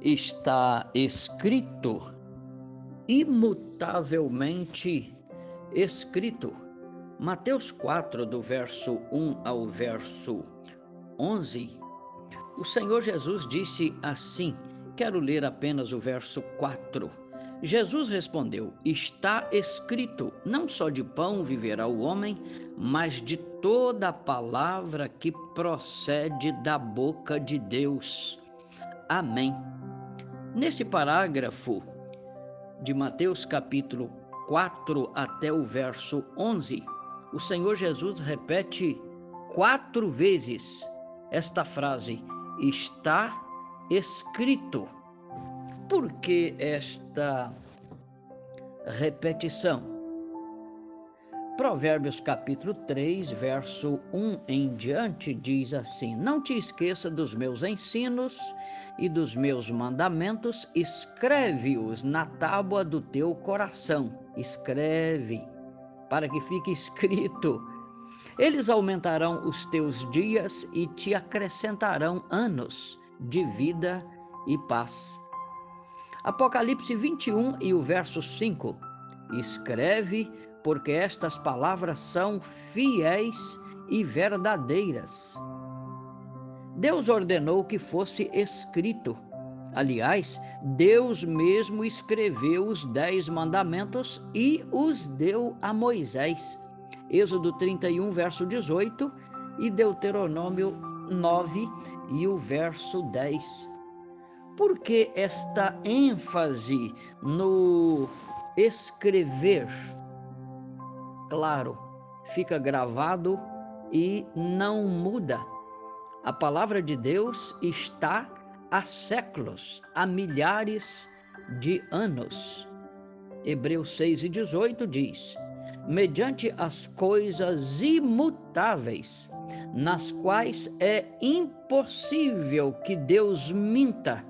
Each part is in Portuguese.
está escrito, imutavelmente escrito. Mateus 4, do verso 1 ao verso 11, o Senhor Jesus disse assim: quero ler apenas o verso 4. Jesus respondeu: Está escrito: não só de pão viverá o homem, mas de toda palavra que procede da boca de Deus. Amém. Nesse parágrafo de Mateus capítulo 4 até o verso 11, o Senhor Jesus repete quatro vezes esta frase: está escrito. Por que esta repetição? Provérbios capítulo 3, verso 1 em diante diz assim: Não te esqueça dos meus ensinos e dos meus mandamentos, escreve-os na tábua do teu coração. Escreve, para que fique escrito. Eles aumentarão os teus dias e te acrescentarão anos de vida e paz. Apocalipse 21 e o verso 5. Escreve porque estas palavras são fiéis e verdadeiras. Deus ordenou que fosse escrito. Aliás, Deus mesmo escreveu os dez mandamentos e os deu a Moisés. Êxodo 31, verso 18 e Deuteronômio 9 e o verso 10. Por que esta ênfase no escrever? Claro, fica gravado e não muda. A palavra de Deus está há séculos, há milhares de anos. Hebreus 6 e 18 diz: mediante as coisas imutáveis, nas quais é impossível que Deus minta,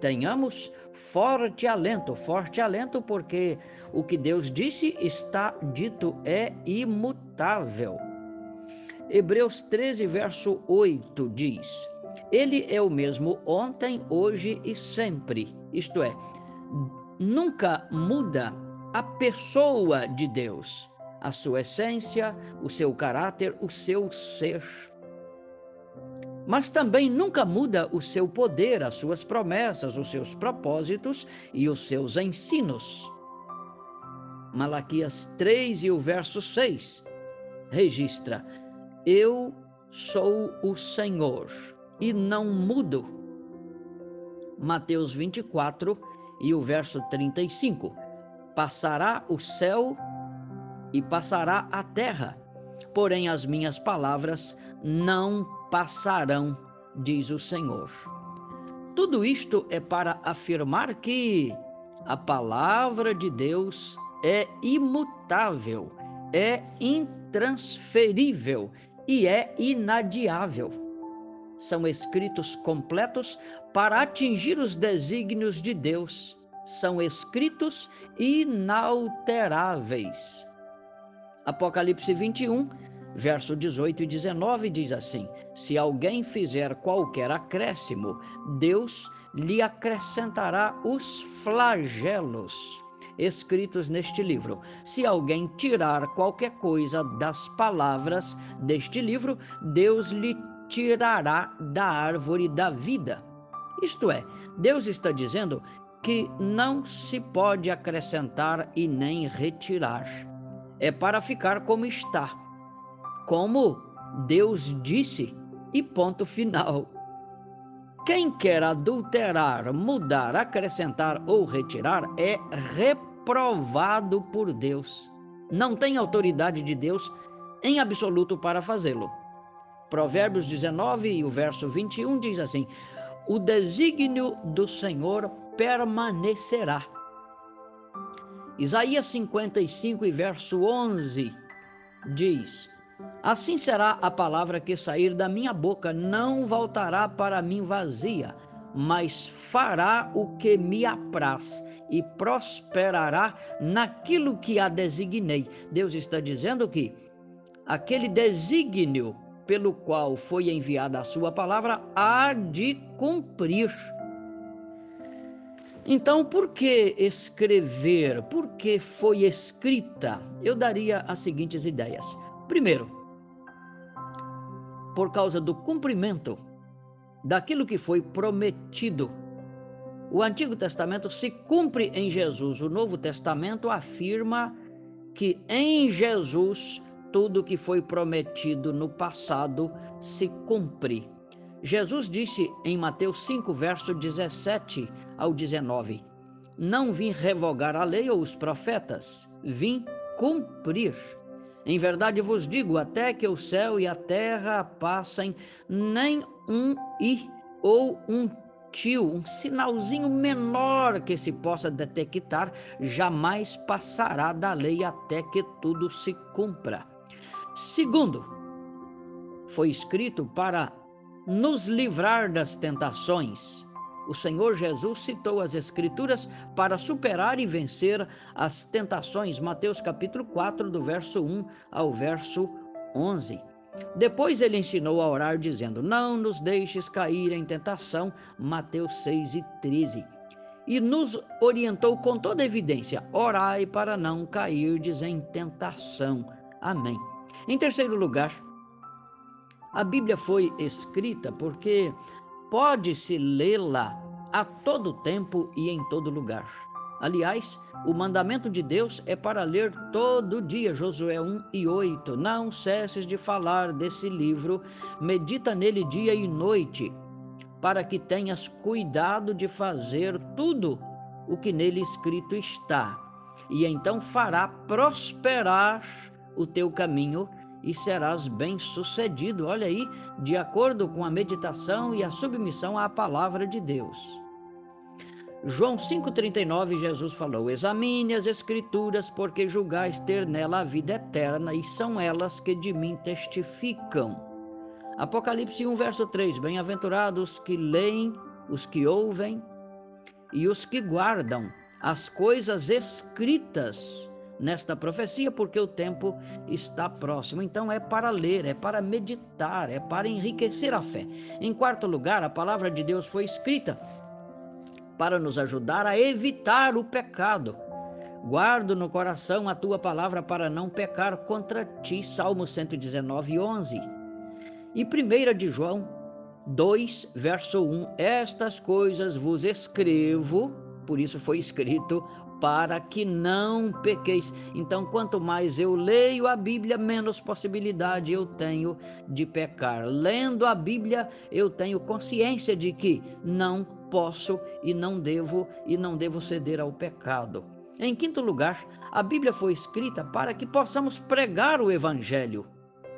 tenhamos forte alento, forte alento, porque o que Deus disse está dito, é imutável. Hebreus 13, verso 8 diz: Ele é o mesmo ontem, hoje e sempre. Isto é, nunca muda a pessoa de Deus, a sua essência, o seu caráter, o seu ser mas também nunca muda o seu poder, as suas promessas, os seus propósitos e os seus ensinos. Malaquias 3 e o verso 6 registra: Eu sou o Senhor e não mudo. Mateus 24 e o verso 35: Passará o céu e passará a terra, porém as minhas palavras não passarão, diz o Senhor. Tudo isto é para afirmar que a palavra de Deus é imutável, é intransferível e é inadiável. São escritos completos para atingir os desígnios de Deus. São escritos inalteráveis. Apocalipse 21 Verso 18 e 19 diz assim: Se alguém fizer qualquer acréscimo, Deus lhe acrescentará os flagelos escritos neste livro. Se alguém tirar qualquer coisa das palavras deste livro, Deus lhe tirará da árvore da vida. Isto é, Deus está dizendo que não se pode acrescentar e nem retirar. É para ficar como está como Deus disse, e ponto final. Quem quer adulterar, mudar, acrescentar ou retirar é reprovado por Deus. Não tem autoridade de Deus em absoluto para fazê-lo. Provérbios 19 e o verso 21 diz assim: O desígnio do Senhor permanecerá. Isaías 55 e verso 11 diz: Assim será a palavra que sair da minha boca, não voltará para mim vazia, mas fará o que me apraz e prosperará naquilo que a designei. Deus está dizendo que aquele desígnio pelo qual foi enviada a sua palavra há de cumprir. Então, por que escrever? Por que foi escrita? Eu daria as seguintes ideias. Primeiro, por causa do cumprimento daquilo que foi prometido. O Antigo Testamento se cumpre em Jesus, o Novo Testamento afirma que em Jesus tudo que foi prometido no passado se cumpre. Jesus disse em Mateus 5, verso 17 ao 19: Não vim revogar a lei ou os profetas, vim cumprir. Em verdade vos digo: até que o céu e a terra passem, nem um i ou um tio, um sinalzinho menor que se possa detectar, jamais passará da lei até que tudo se cumpra. Segundo, foi escrito para nos livrar das tentações. O Senhor Jesus citou as Escrituras para superar e vencer as tentações. Mateus capítulo 4, do verso 1 ao verso 11. Depois ele ensinou a orar, dizendo: Não nos deixes cair em tentação. Mateus 6 e 13. E nos orientou com toda evidência: orai para não cairdes em tentação. Amém. Em terceiro lugar, a Bíblia foi escrita porque pode-se lê-la a todo tempo e em todo lugar. Aliás, o mandamento de Deus é para ler todo dia, Josué 1 e 8. Não cesses de falar desse livro, medita nele dia e noite, para que tenhas cuidado de fazer tudo o que nele escrito está, e então fará prosperar o teu caminho e serás bem-sucedido. Olha aí, de acordo com a meditação e a submissão à palavra de Deus. João 5,39, Jesus falou: Examine as Escrituras, porque julgais ter nela a vida eterna, e são elas que de mim testificam. Apocalipse 1, verso 3: Bem-aventurados que leem, os que ouvem e os que guardam as coisas escritas nesta profecia, porque o tempo está próximo. Então é para ler, é para meditar, é para enriquecer a fé. Em quarto lugar, a palavra de Deus foi escrita para nos ajudar a evitar o pecado. Guardo no coração a tua palavra para não pecar contra ti. Salmo 119, 11. E 1 de João 2, verso 1: Estas coisas vos escrevo, por isso foi escrito para que não pequeis. Então, quanto mais eu leio a Bíblia, menos possibilidade eu tenho de pecar. Lendo a Bíblia, eu tenho consciência de que não posso e não devo e não devo ceder ao pecado. Em quinto lugar, a Bíblia foi escrita para que possamos pregar o evangelho.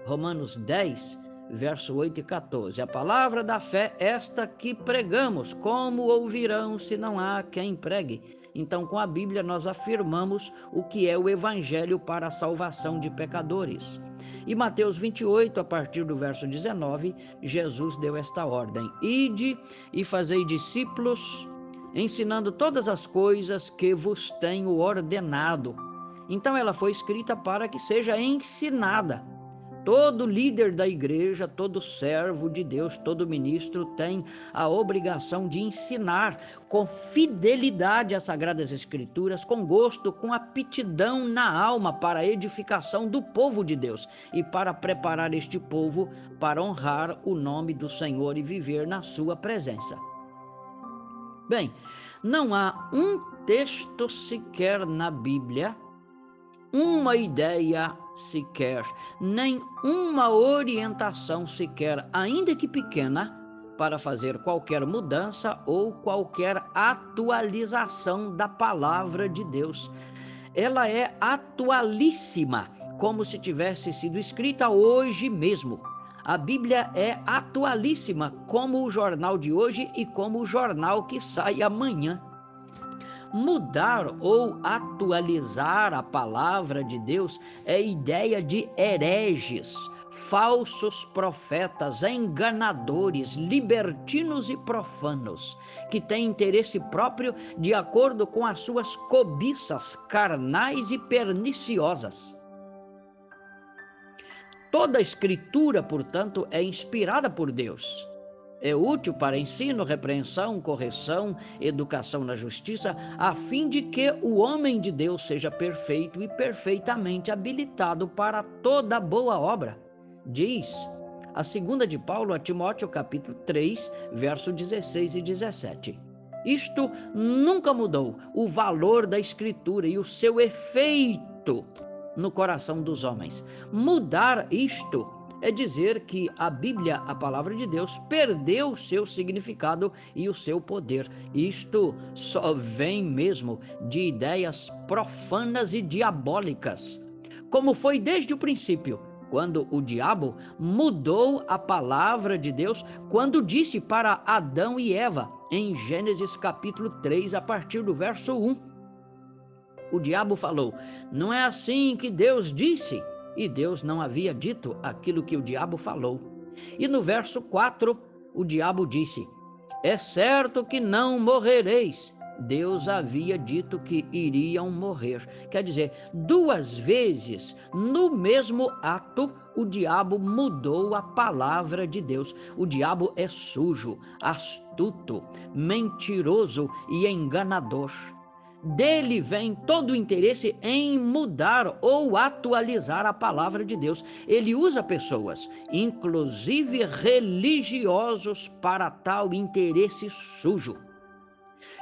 Romanos 10, verso 8 e 14. A palavra da fé, esta que pregamos, como ouvirão se não há quem pregue? Então, com a Bíblia, nós afirmamos o que é o Evangelho para a salvação de pecadores. E Mateus 28, a partir do verso 19, Jesus deu esta ordem: Ide e fazei discípulos, ensinando todas as coisas que vos tenho ordenado. Então, ela foi escrita para que seja ensinada Todo líder da igreja, todo servo de Deus, todo ministro tem a obrigação de ensinar com fidelidade as Sagradas Escrituras, com gosto, com aptidão na alma para a edificação do povo de Deus e para preparar este povo para honrar o nome do Senhor e viver na sua presença. Bem, não há um texto sequer na Bíblia uma ideia sequer, nem uma orientação sequer, ainda que pequena, para fazer qualquer mudança ou qualquer atualização da palavra de Deus. Ela é atualíssima, como se tivesse sido escrita hoje mesmo. A Bíblia é atualíssima, como o jornal de hoje e como o jornal que sai amanhã. Mudar ou atualizar a palavra de Deus é ideia de hereges, falsos profetas, enganadores, libertinos e profanos, que têm interesse próprio de acordo com as suas cobiças carnais e perniciosas. Toda a escritura, portanto, é inspirada por Deus É útil para ensino, repreensão, correção, educação na justiça, a fim de que o homem de Deus seja perfeito e perfeitamente habilitado para toda boa obra. Diz a segunda de Paulo a Timóteo, capítulo 3, verso 16 e 17. Isto nunca mudou o valor da Escritura e o seu efeito no coração dos homens. Mudar isto é dizer que a Bíblia, a palavra de Deus, perdeu o seu significado e o seu poder. Isto só vem mesmo de ideias profanas e diabólicas, como foi desde o princípio, quando o diabo mudou a palavra de Deus, quando disse para Adão e Eva, em Gênesis capítulo 3, a partir do verso 1. O diabo falou: Não é assim que Deus disse. E Deus não havia dito aquilo que o diabo falou. E no verso 4, o diabo disse: É certo que não morrereis. Deus havia dito que iriam morrer. Quer dizer, duas vezes no mesmo ato, o diabo mudou a palavra de Deus. O diabo é sujo, astuto, mentiroso e enganador. Dele vem todo o interesse em mudar ou atualizar a palavra de Deus. Ele usa pessoas, inclusive religiosos, para tal interesse sujo.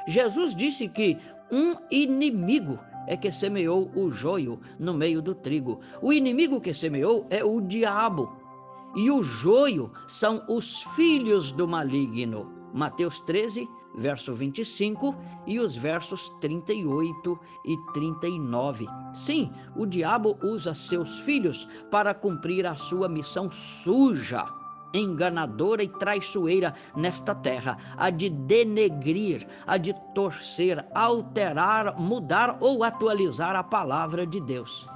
Jesus disse que um inimigo é que semeou o joio no meio do trigo. O inimigo que semeou é o diabo. E o joio são os filhos do maligno. Mateus 13, verso 25 e os versos 38 e 39. Sim, o diabo usa seus filhos para cumprir a sua missão suja, enganadora e traiçoeira nesta terra, a de denegrir, a de torcer, alterar, mudar ou atualizar a palavra de Deus.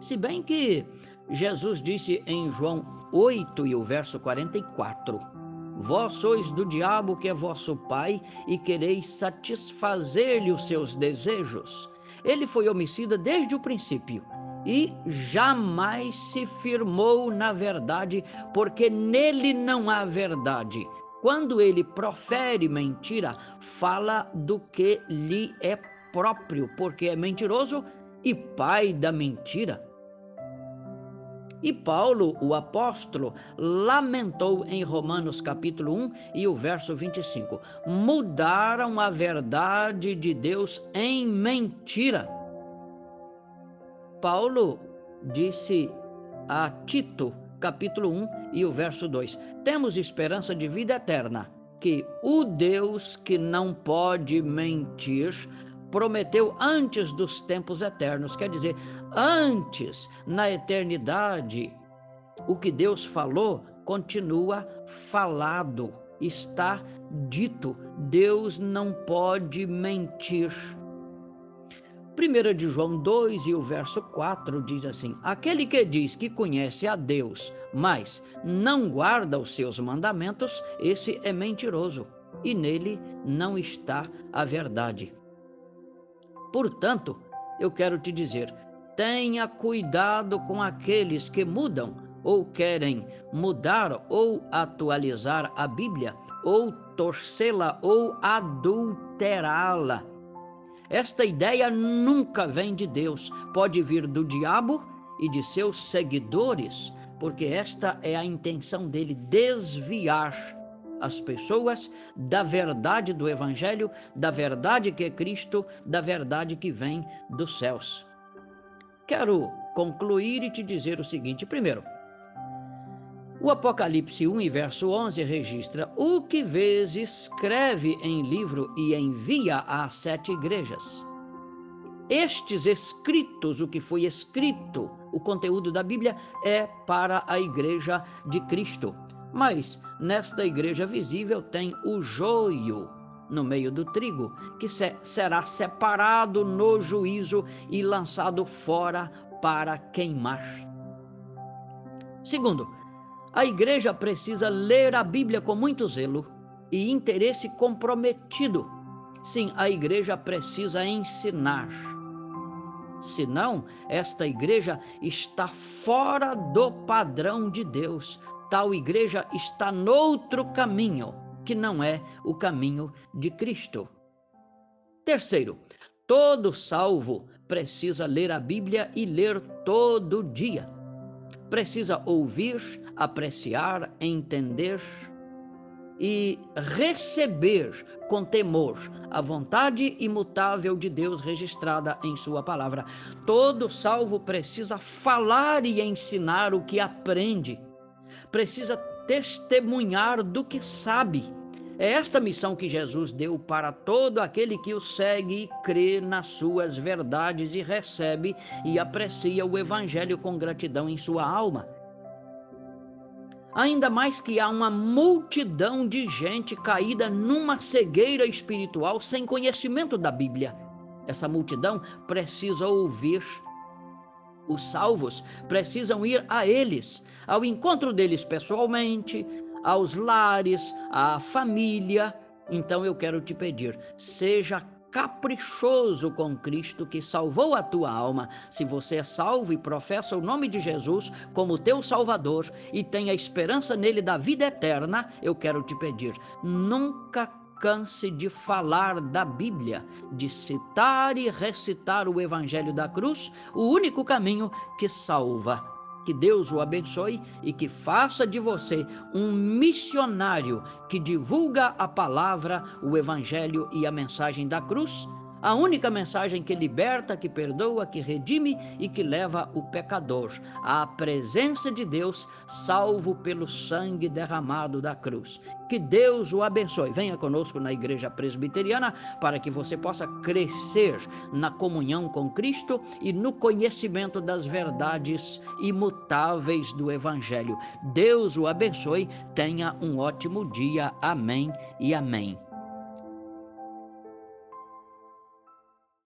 Se bem que Jesus disse em João 8 e o verso 44, Vós sois do diabo que é vosso pai e quereis satisfazer-lhe os seus desejos. Ele foi homicida desde o princípio e jamais se firmou na verdade, porque nele não há verdade. Quando ele profere mentira, fala do que lhe é próprio, porque é mentiroso e pai da mentira. E Paulo, o apóstolo, lamentou em Romanos capítulo 1 e o verso 25: mudaram a verdade de Deus em mentira. Paulo disse a Tito, capítulo 1 e o verso 2: Temos esperança de vida eterna, que o Deus que não pode mentir prometeu antes dos tempos eternos, quer dizer, antes, na eternidade, o que Deus falou continua falado, está dito. Deus não pode mentir. 1 de João 2 e o verso 4 diz assim: Aquele que diz que conhece a Deus, mas não guarda os seus mandamentos, esse é mentiroso, e nele não está a verdade. Portanto, eu quero te dizer: tenha cuidado com aqueles que mudam ou querem mudar ou atualizar a Bíblia, ou torcê-la ou adulterá-la. Esta ideia nunca vem de Deus, pode vir do diabo e de seus seguidores, porque esta é a intenção dele desviar as pessoas da verdade do Evangelho, da verdade que é Cristo, da verdade que vem dos céus. Quero concluir e te dizer o seguinte: primeiro, o Apocalipse 1 e verso 11 registra: O que vês, escreve em livro e envia às sete igrejas. Estes escritos, o que foi escrito, o conteúdo da Bíblia, é para a igreja de Cristo. Mas nesta igreja visível tem o joio no meio do trigo, que se, será separado no juízo e lançado fora para queimar. Segundo, a igreja precisa ler a Bíblia com muito zelo e interesse comprometido. Sim, a igreja precisa ensinar. Senão, esta igreja está fora do padrão de Deus, tal igreja está noutro caminho, que não é o caminho de Cristo. Terceiro, todo salvo precisa ler a Bíblia e ler todo dia. Precisa ouvir, apreciar, entender e receber com temor a vontade imutável de Deus registrada em Sua palavra. Todo salvo precisa falar e ensinar o que aprende, precisa testemunhar do que sabe. É esta missão que Jesus deu para todo aquele que o segue e crê nas suas verdades e recebe e aprecia o Evangelho com gratidão em sua alma. Ainda mais que há uma multidão de gente caída numa cegueira espiritual sem conhecimento da Bíblia. Essa multidão precisa ouvir. Os salvos precisam ir a eles, ao encontro deles pessoalmente, aos lares, à família. Então eu quero te pedir, seja caprichoso com Cristo que salvou a tua alma. Se você é salvo e professa o nome de Jesus como teu Salvador e tem a esperança nele da vida eterna, eu quero te pedir, nunca canse de falar da Bíblia, de citar e recitar o Evangelho da cruz, o único caminho que salva. Que Deus o abençoe e que faça de você um missionário que divulga a palavra, o evangelho e a mensagem da cruz a única mensagem que liberta, que perdoa, que redime e que leva o pecador à presença de Deus, salvo pelo sangue derramado da cruz. Que Deus o abençoe. Venha conosco na Igreja Presbiteriana para que você possa crescer na comunhão com Cristo e no conhecimento das verdades imutáveis do Evangelho. Deus o abençoe. Tenha um ótimo dia. Amém e amém.